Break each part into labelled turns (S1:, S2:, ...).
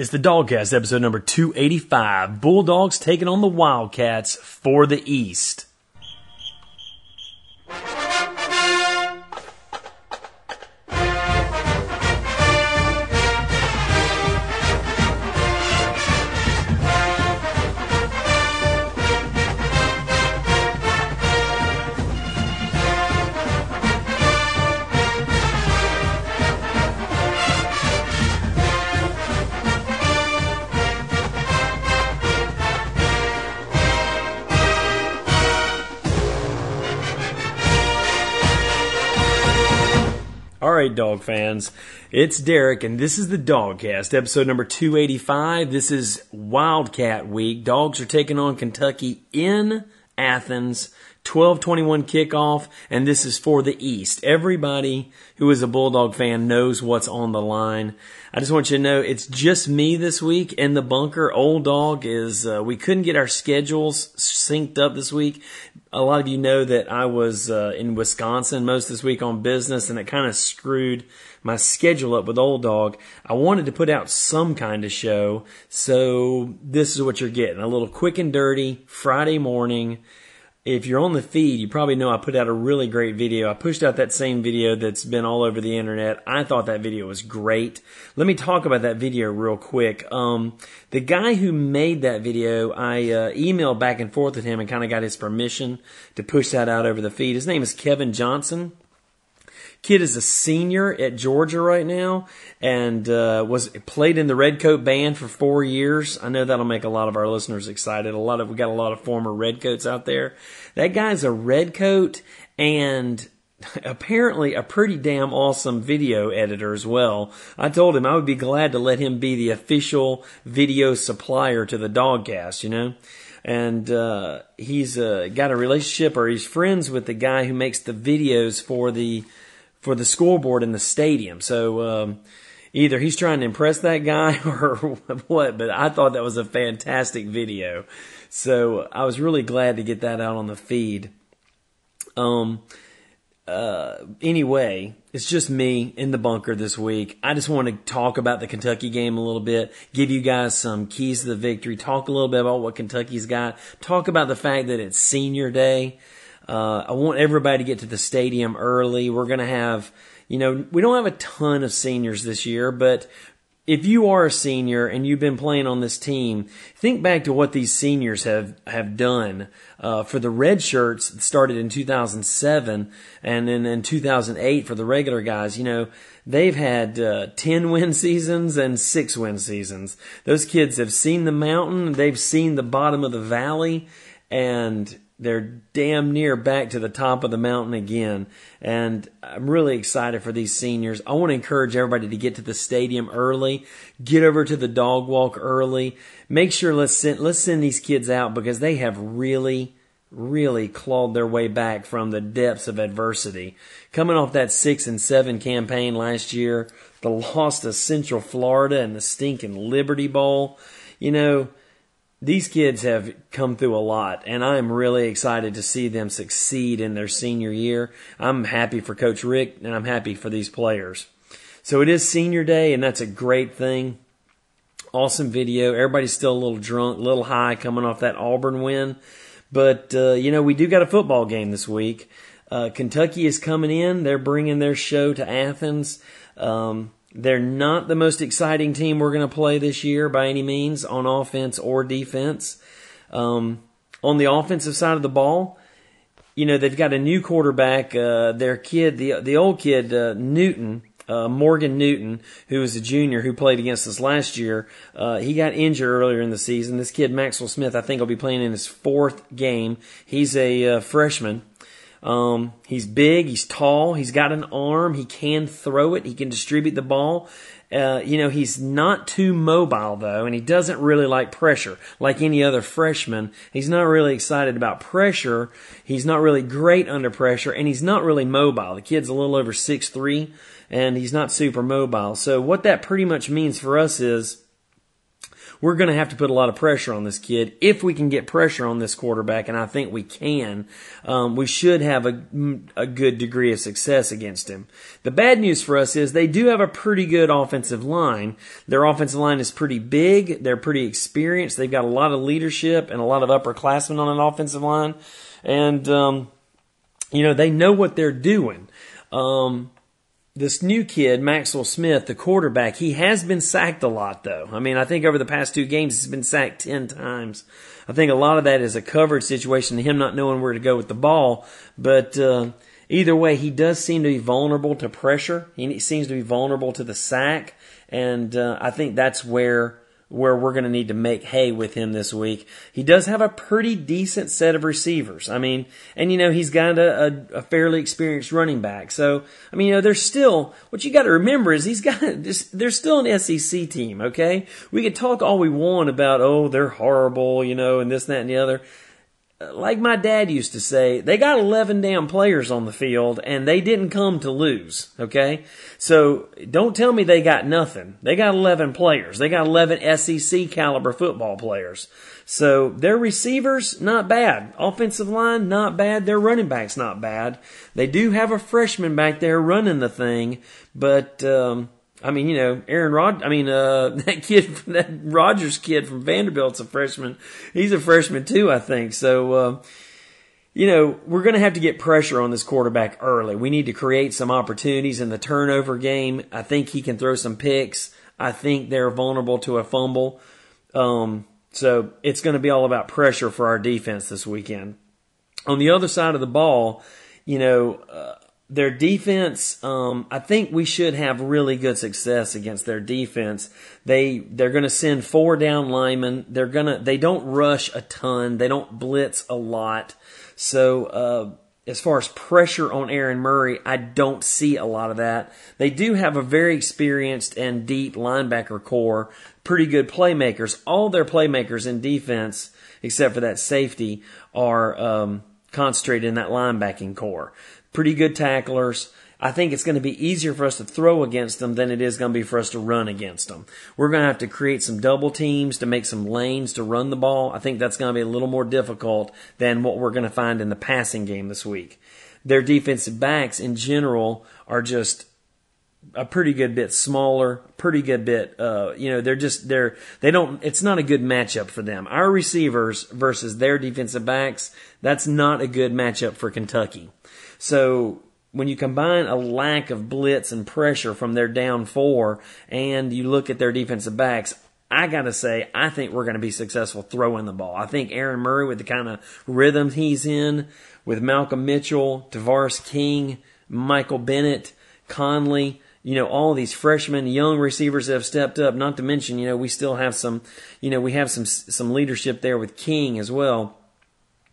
S1: It's the DawgCast episode number 285. Bulldogs taking on the Wildcats for the East. Dog fans. It's Derek, and this is the DawgCast, episode number 285. This is Wildcat Week. Dogs are taking on Kentucky in Athens. 1221 kickoff, and this is for the East. Everybody who is a Bulldog fan knows what's on the line. I just want you to know it's just me this week in the bunker. Old Dog is, uh, we couldn't get our schedules synced up this week. A lot of you know that I was uh, in Wisconsin most this week on business, and it kind of screwed my schedule up with Old Dog. I wanted to put out some kind of show, so this is what you're getting a little quick and dirty Friday morning if you're on the feed, you probably know I put out a really great video. I pushed out that same video that's been all over the internet. I thought that video was great. Let me talk about that video real quick. Um, the guy who made that video, I uh, emailed back and forth with him and kind of got his permission to push that out over the feed. His name is Kevin Johnson. Kid is a senior at Georgia right now and uh, was played in the Redcoat band for four years. I know that'll make a lot of our listeners excited. A lot of we got a lot of former Redcoats out there. That guy's a Redcoat and apparently a pretty damn awesome video editor as well. I told him I would be glad to let him be the official video supplier to the DawgCast, you know and uh, he's uh, got a relationship or he's friends with the guy who makes the videos for the for the scoreboard in the stadium. So um, either he's trying to impress that guy or what, but I thought that was a fantastic video. So I was really glad to get that out on the feed. Um, uh, anyway, it's just me in the bunker this week. I just want to talk about the Kentucky game a little bit, give you guys some keys to the victory, talk a little bit about what Kentucky's got, talk about the fact that it's senior day. Uh, I want everybody to get to the stadium early. We're going to have, you know, we don't have a ton of seniors this year, but if you are a senior and you've been playing on this team, think back to what these seniors have have done uh, for the red shirts. That started in 2007, and then in 2008 for the regular guys. You know, they've had uh, 10 win seasons and six win seasons. Those kids have seen the mountain, they've seen the bottom of the valley, and they're damn near back to the top of the mountain again. And I'm really excited for these seniors. I want to encourage everybody to get to the stadium early, get over to the dog walk early. Make sure let's send, let's send these kids out because they have really, really clawed their way back from the depths of adversity. Coming off that six and seven campaign last year, the loss to Central Florida and the stinking Liberty Bowl, you know, these kids have come through a lot, and I'm really excited to see them succeed in their senior year. I'm happy for Coach Richt, and I'm happy for these players. So it is senior day, and that's a great thing. Awesome video. Everybody's still a little drunk, a little high coming off that Auburn win. But, uh, you know, we do got a football game this week. Uh, Kentucky is coming in. They're bringing their show to Athens. Um, they're not the most exciting team we're going to play this year by any means on offense or defense. Um, on the offensive side of the ball, you know they've got a new quarterback. Uh, their kid, the the old kid uh, Newton, uh, Morgan Newton, who was a junior who played against us last year. Uh, he got injured earlier in the season. This kid Maxwell Smith, I think, will be playing in his fourth game. He's a uh, freshman. Um, he's big, he's tall, he's got an arm, he can throw it, he can distribute the ball. Uh, you know, he's not too mobile though, and he doesn't really like pressure like any other freshman. He's not really excited about pressure. He's not really great under pressure, and he's not really mobile. The kid's a little over six three, and he's not super mobile. So what that pretty much means for us is we're going to have to put a lot of pressure on this kid. If we can get pressure on this quarterback, and I think we can, um, we should have a, a good degree of success against him. The bad news for us is they do have a pretty good offensive line. Their offensive line is pretty big. They're pretty experienced. They've got a lot of leadership and a lot of upperclassmen on an offensive line. And, um, you know, they know what they're doing. Um, this new kid, Maxwell Smith, the quarterback, he has been sacked a lot though. I mean, I think over the past two games, he's been sacked 10 times. I think a lot of that is a coverage situation, him not knowing where to go with the ball. But, uh, either way, he does seem to be vulnerable to pressure. He seems to be vulnerable to the sack. And, uh, I think that's where where we're going to need to make hay with him this week. He does have a pretty decent set of receivers. I mean, and you know, he's got a, a, a fairly experienced running back. So, I mean, you know, there's still, what you got to remember is he's got, there's still an SEC team, okay? We can talk all we want about, oh, they're horrible, you know, and this, and that, and the other like my dad used to say, they got 11 damn players on the field and they didn't come to lose. Okay. So don't tell me they got nothing. They got 11 players. They got 11 SEC caliber football players. So their receivers, not bad. Offensive line, not bad. Their running backs, not bad. They do have a freshman back there running the thing, but, um, I mean, you know, Aaron Rod. I mean, uh, that kid, that Rodgers kid from Vanderbilt's a freshman. He's a freshman too, I think. So, uh, you know, we're going to have to get pressure on this quarterback early. We need to create some opportunities in the turnover game. I think he can throw some picks. I think they're vulnerable to a fumble. Um, so it's going to be all about pressure for our defense this weekend. On the other side of the ball, you know, uh, their defense, um, I think we should have really good success against their defense. They they're going to send four down linemen. They're gonna they don't rush a ton. They don't blitz a lot. So uh, as far as pressure on Aaron Murray, I don't see a lot of that. They do have a very experienced and deep linebacker core, pretty good playmakers. All their playmakers in defense, except for that safety, are um, concentrated in that linebacking core pretty good tacklers. I think it's going to be easier for us to throw against them than it is going to be for us to run against them. We're going to have to create some double teams to make some lanes to run the ball. I think that's going to be a little more difficult than what we're going to find in the passing game this week. Their defensive backs in general are just a pretty good bit smaller, pretty good bit, uh, you know, they're just, they're, they don't, it's not a good matchup for them. Our receivers versus their defensive backs, that's not a good matchup for Kentucky. So when you combine a lack of blitz and pressure from their down four and you look at their defensive backs, I gotta say, I think we're gonna be successful throwing the ball. I think Aaron Murray with the kind of rhythm he's in, with Malcolm Mitchell, Tavares King, Michael Bennett, Conley, you know, all these freshmen, young receivers have stepped up, not to mention, you know, we still have some, you know, we have some, some leadership there with King as well.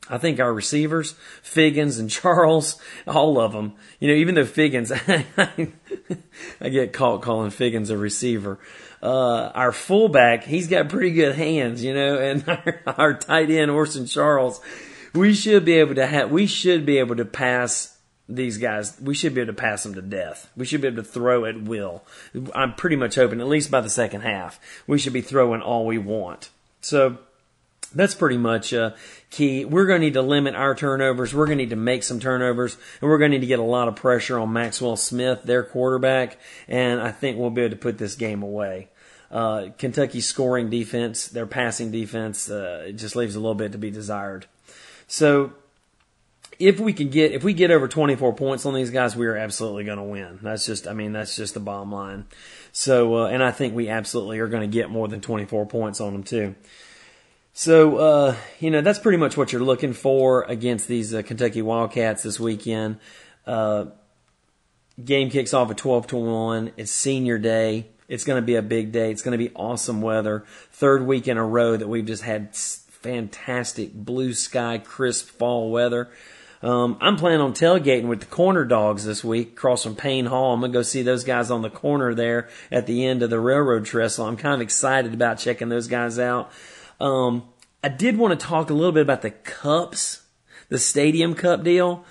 S1: I think our receivers, Figgins and Charles, all of them, you know, even though Figgins, I get caught calling Figgins a receiver. Uh, our fullback, he's got pretty good hands, you know, and our, our tight end, Orson Charles, we should be able to have, we should be able to pass these guys, we should be able to pass them to death. We should be able to throw at will. I'm pretty much hoping, at least by the second half, we should be throwing all we want. So, that's pretty much uh, key. We're going to need to limit our turnovers. We're going to need to make some turnovers, and we're going to need to get a lot of pressure on Maxwell Smith, their quarterback, and I think we'll be able to put this game away. Uh, Kentucky's scoring defense, their passing defense, uh, it just leaves a little bit to be desired. So if we can get if we get over 24 points on these guys, we are absolutely going to win. That's just I mean that's just the bottom line. So uh, and I think we absolutely are going to get more than 24 points on them too. So, uh, you know, that's pretty much what you're looking for against these uh, Kentucky Wildcats this weekend. Uh, game kicks off at 12 to 1. It's senior day. It's going to be a big day. It's going to be awesome weather. Third week in a row that we've just had fantastic blue sky, crisp fall weather. Um, I'm planning on tailgating with the corner dogs this week across from Payne Hall. I'm going to go see those guys on the corner there at the end of the railroad trestle. I'm kind of excited about checking those guys out. Um, I did want to talk a little bit about the cups, the Stadium Cup deal.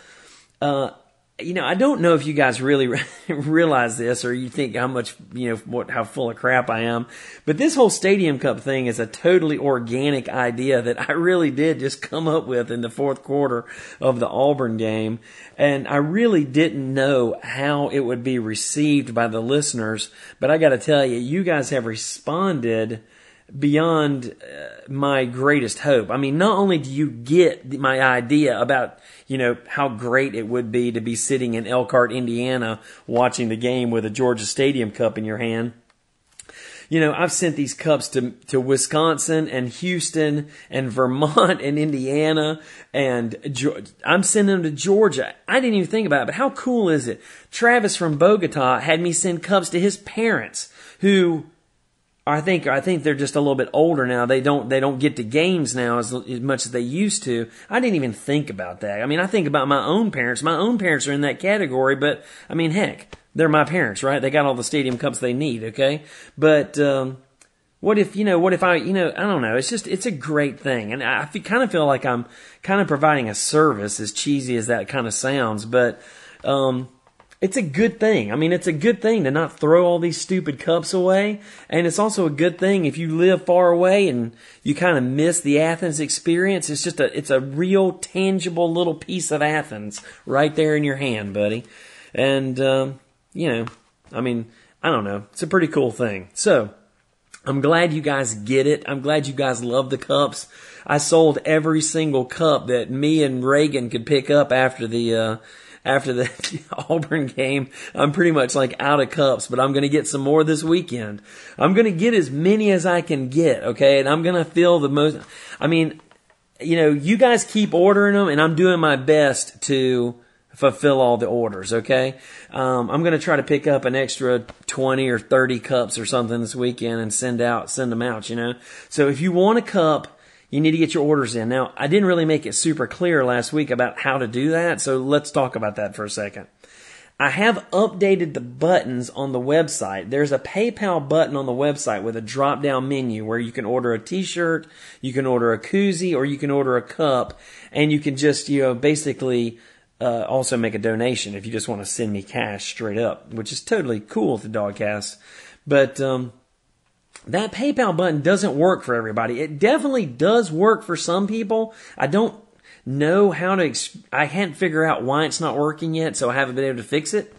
S1: Uh, you know, I don't know if you guys really realize this or you think how much, you know, what, how full of crap I am. But this whole Stadium Cup thing is a totally organic idea that I really did just come up with in the fourth quarter of the Auburn game. And I really didn't know how it would be received by the listeners. But I got to tell you, you guys have responded beyond uh, my greatest hope. I mean, not only do you get my idea about, you know, how great it would be to be sitting in Elkhart, Indiana, watching the game with a Georgia Stadium Cup in your hand. You know, I've sent these cups to, to Wisconsin and Houston and Vermont and Indiana and Georgia. I'm sending them to Georgia. I didn't even think about it, but how cool is it? Travis from Bogota had me send cups to his parents who I think I think they're just a little bit older now. They don't they don't get to games now as, as much as they used to. I didn't even think about that. I mean, I think about my own parents. My own parents are in that category, but I mean, heck, they're my parents, right? They got all the stadium cups they need, okay? But um, what if you know? What if I you know? I don't know. It's just it's a great thing, and I kind of feel like I'm kind of providing a service, as cheesy as that kind of sounds, but. Um, it's a good thing. I mean, it's a good thing to not throw all these stupid cups away. And it's also a good thing if you live far away and you kind of miss the Athens experience. It's just a, it's a real tangible little piece of Athens right there in your hand, buddy. And, um, you know, I mean, I don't know. It's a pretty cool thing. So, I'm glad you guys get it. I'm glad you guys love the cups. I sold every single cup that me and Reagan could pick up after the, uh, after the Auburn game, I'm pretty much like out of cups, but I'm going to get some more this weekend. I'm going to get as many as I can get, okay? And I'm going to feel the most, I mean, you know, you guys keep ordering them and I'm doing my best to fulfill all the orders, okay? Um, I'm going to try to pick up an extra 20 or 30 cups or something this weekend and send out, send them out, you know? So if you want a cup, you need to get your orders in. Now, I didn't really make it super clear last week about how to do that, so let's talk about that for a second. I have updated the buttons on the website. There's a PayPal button on the website with a drop down menu where you can order a t-shirt, you can order a koozie, or you can order a cup, and you can just, you know, basically uh, also make a donation if you just want to send me cash straight up, which is totally cool with the DawgCast. But um, that PayPal button doesn't work for everybody. It definitely does work for some people. I don't know how to, I can't figure out why it's not working yet, so I haven't been able to fix it.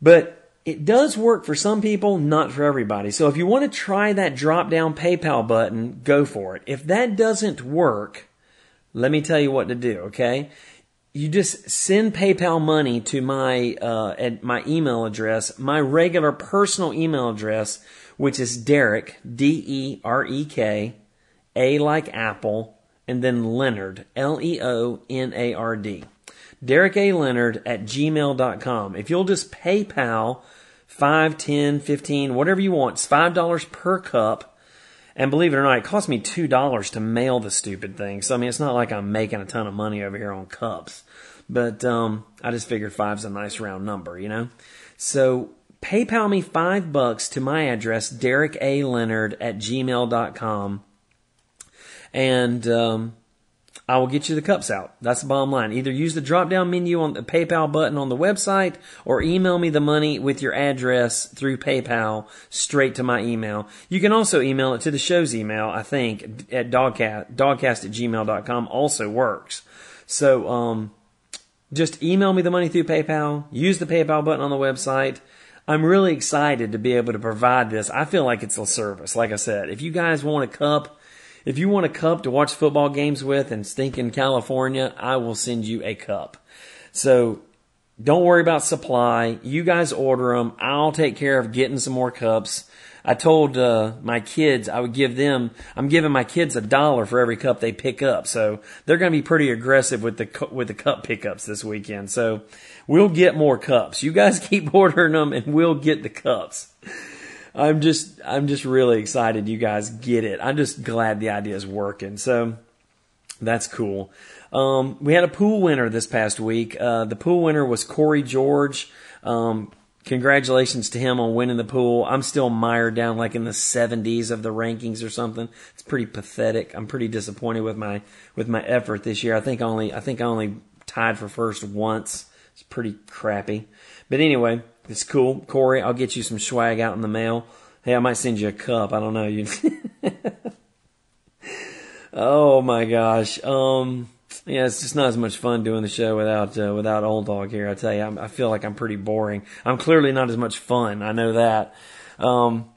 S1: But it does work for some people, not for everybody. So if you want to try that drop down PayPal button, go for it. If that doesn't work, let me tell you what to do, okay? You just send PayPal money to my uh, at my email address, my regular personal email address, which is Derek, D E R E K, A like Apple, and then Leonard, L E O N A R D. Derek A. Leonard at gmail.com. If you'll just PayPal 5, 10, 15, whatever you want, it's $5 per cup. And believe it or not, it cost me $2 to mail the stupid thing. So, I mean, it's not like I'm making a ton of money over here on cups. But um, I just figured five's a nice round number, you know? So PayPal me five bucks to my address, Derek A. Leonard at gmail.com. And um, I will get you the cups out. That's the bottom line. Either use the drop down menu on the PayPal button on the website or email me the money with your address through PayPal straight to my email. You can also email it to the show's email, I think, at dawgcast, dawgcast at gmail.com also works. So, um, just email me the money through PayPal, use the PayPal button on the website, I'm really excited to be able to provide this. I feel like it's a service. Like I said, if you guys want a cup, if you want a cup to watch football games with and stink in California, I will send you a cup. So don't worry about supply. You guys order them. I'll take care of getting some more cups. I told uh, my kids I would give them. I'm giving my kids a dollar for every cup they pick up, so they're going to be pretty aggressive with the with the cup pickups this weekend. So we'll get more cups. You guys keep ordering them, and we'll get the cups. I'm just I'm just really excited. You guys get it. I'm just glad the idea is working. So that's cool. Um, we had a pool winner this past week. Uh, the pool winner was Corey George. Um, congratulations to him on winning the pool. I'm still mired down like in the 70s of the rankings or something. It's pretty pathetic. I'm pretty disappointed with my with my effort this year. I think only I think I only tied for first once It's pretty crappy. But anyway, it's cool. Corey, I'll get you some swag out in the mail. Hey, I might send you a cup. I don't know. You. oh my gosh. Um, yeah, it's just not as much fun doing the show without uh, without old dog here. I tell you, I'm, i feel like I'm pretty boring. I'm clearly not as much fun. I know that. Um,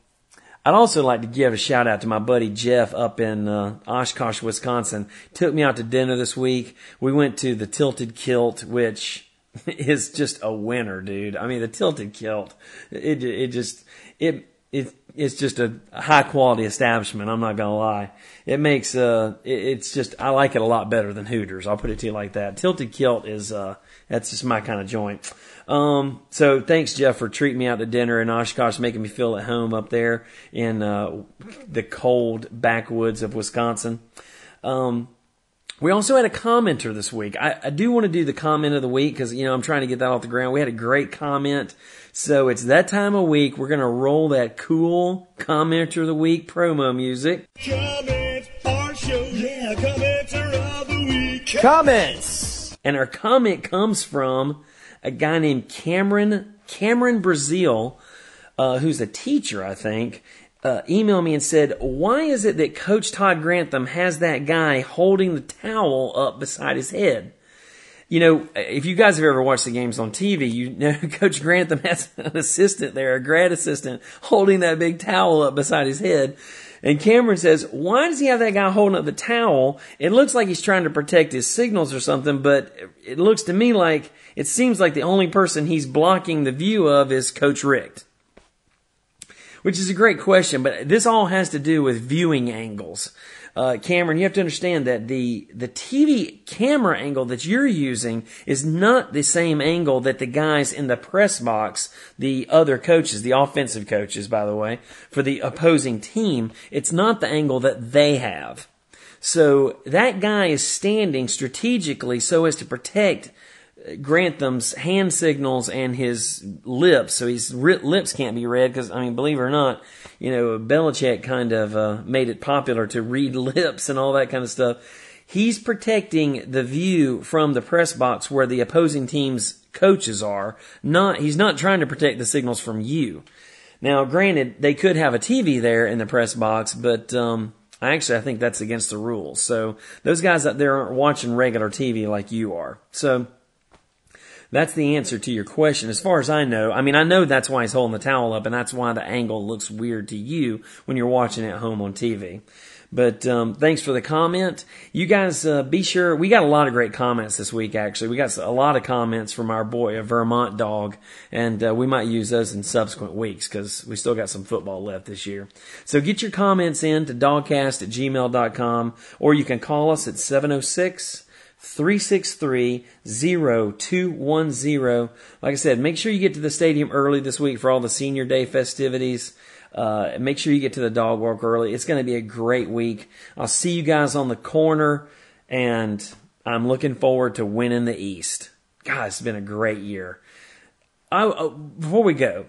S1: I'd also like to give a shout out to my buddy Jeff up in uh, Oshkosh, Wisconsin. Took me out to dinner this week. We went to the Tilted Kilt, which is just a winner, dude. I mean, the Tilted Kilt, it it just it it it's just a high quality establishment. I'm not gonna lie. It makes uh, it, it's just I like it a lot better than Hooters. I'll put it to you like that. Tilted Kilt is uh, that's just my kind of joint. Um, so thanks Jeff for treating me out to dinner in Oshkosh, making me feel at home up there in uh, the cold backwoods of Wisconsin. Um, we also had a commenter this week. I, I do want to do the comment of the week because, you know, I'm trying to get that off the ground. We had a great comment. So it's that time of week. We're going to roll that cool commenter of the week promo music.
S2: Comment our show, yeah, commenter of the week.
S3: Comments.
S1: And our comment comes from a guy named Cameron, Cameron Brazil, uh, who's a teacher, I think uh, emailed me and said, "Why is it that Coach Todd Grantham has that guy holding the towel up beside his head?" You know, if you guys have ever watched the games on TV, you know Coach Grantham has an assistant there, a grad assistant, holding that big towel up beside his head. And Cameron says, why does he have that guy holding up the towel? It looks like he's trying to protect his signals or something, but it looks to me like it seems like the only person he's blocking the view of is Coach Richt which is a great question, but this all has to do with viewing angles. Uh, Cameron, you have to understand that the, the TV camera angle that you're using is not the same angle that the guys in the press box, the other coaches, the offensive coaches, by the way, for the opposing team, it's not the angle that they have. So that guy is standing strategically so as to protect Grantham's hand signals and his lips, so his lips can't be read because I mean, believe it or not, you know, Belichick kind of uh, made it popular to read lips and all that kind of stuff. He's protecting the view from the press box where the opposing team's coaches are. Not he's not trying to protect the signals from you. Now, granted, they could have a TV there in the press box, but um, actually, I think that's against the rules. So those guys out there aren't watching regular TV like you are. So that's the answer to your question. As far as I know, I mean, I know that's why he's holding the towel up, and that's why the angle looks weird to you when you're watching it at home on TV. But um, thanks for the comment. You guys uh, be sure. We got a lot of great comments this week. Actually, we got a lot of comments from our boy, a Vermont dog, and uh, we might use those in subsequent weeks because we still got some football left this year. So get your comments in to dawgcast at gmail.com, or you can call us at 706- 363 0210. Like I said, make sure you get to the stadium early this week for all the senior day festivities. Uh, make sure you get to the dog walk early. It's going to be a great week. I'll see you guys on the corner, and I'm looking forward to winning the East. God, it's been a great year. I, uh, before we go,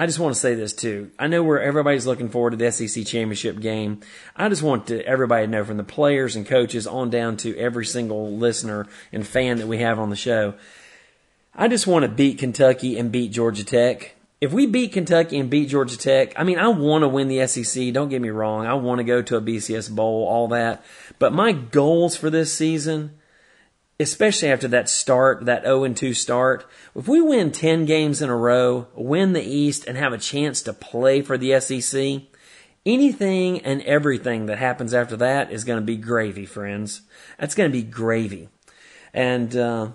S1: I just want to say this too. I know where everybody's looking forward to the SEC championship game. I just want to everybody to know from the players and coaches on down to every single listener and fan that we have on the show. I just want to beat Kentucky and beat Georgia Tech. If we beat Kentucky and beat Georgia Tech, I mean, I want to win the SEC. Don't get me wrong. I want to go to a BCS bowl, all that. But my goals for this season especially after that start, that 0 2 start, if we win 10 games in a row, win the East, and have a chance to play for the SEC, anything and everything that happens after that is going to be gravy, friends. That's going to be gravy. And, uh,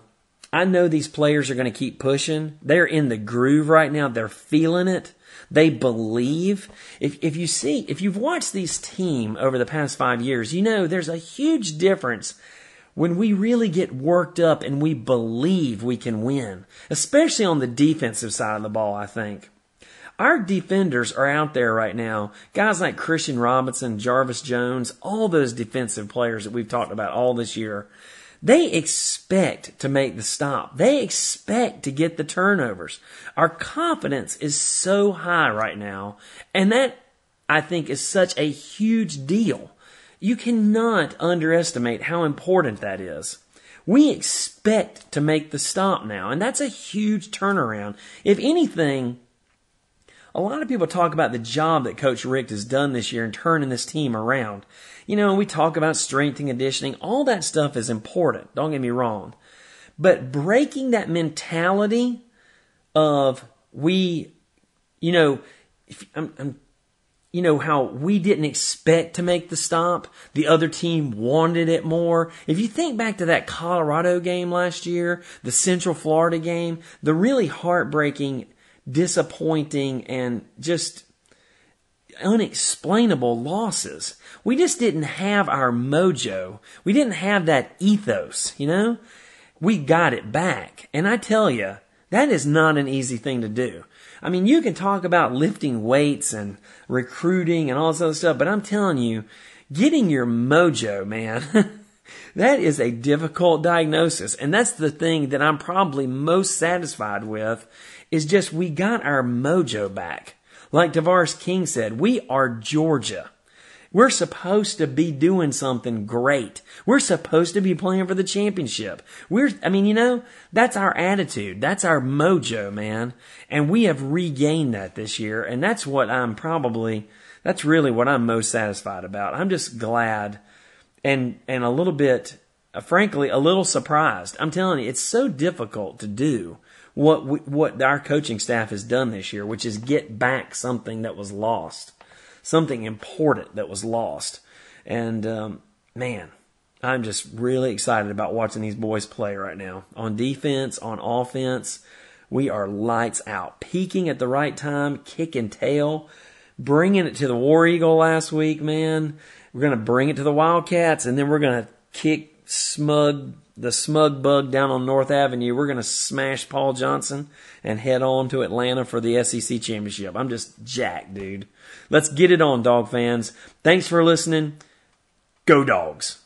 S1: I know these players are going to keep pushing. They're in the groove right now. They're feeling it. They believe. If, if you see, if you've watched this team over the past five years, you know there's a huge difference when we really get worked up and we believe we can win, especially on the defensive side of the ball, I think. Our defenders are out there right now. Guys like Christian Robinson, Jarvis Jones, all those defensive players that we've talked about all this year, they expect to make the stop. They expect to get the turnovers. Our confidence is so high right now. And that, I think, is such a huge deal. You cannot underestimate how important that is. We expect to make the stop now, and that's a huge turnaround. If anything, a lot of people talk about the job that Coach Richt has done this year in turning this team around. You know, we talk about strength and conditioning. All that stuff is important. Don't get me wrong. But breaking that mentality of we, you know, if, I'm, I'm you know, how we didn't expect to make the stop. The other team wanted it more. If you think back to that Colorado game last year, the Central Florida game, the really heartbreaking, disappointing, and just unexplainable losses. We just didn't have our mojo. We didn't have that ethos, you know? We got it back. And I tell you, that is not an easy thing to do. I mean, you can talk about lifting weights and recruiting and all this other stuff, but I'm telling you, getting your mojo, man, that is a difficult diagnosis. And that's the thing that I'm probably most satisfied with is just we got our mojo back. Like Tavares King said, we are Georgia. We're supposed to be doing something great. We're supposed to be playing for the championship. We're, I mean, you know, that's our attitude. That's our mojo, man. And we have regained that this year. And that's what I'm probably, that's really what I'm most satisfied about. I'm just glad and, and a little bit, uh, frankly, a little surprised. I'm telling you, it's so difficult to do what we, what our coaching staff has done this year, which is get back something that was lost something important that was lost. And um, man, I'm just really excited about watching these boys play right now. On defense, on offense, we are lights out. Peaking at the right time, kicking tail, bringing it to the War Eagle last week, man. We're going to bring it to the Wildcats, and then we're going to kick smug the smug bug down on North Avenue. We're going to smash Paul Johnson and head on to Atlanta for the SEC championship. I'm just jacked, dude. Let's get it on, dog fans. Thanks for listening. Go, dogs.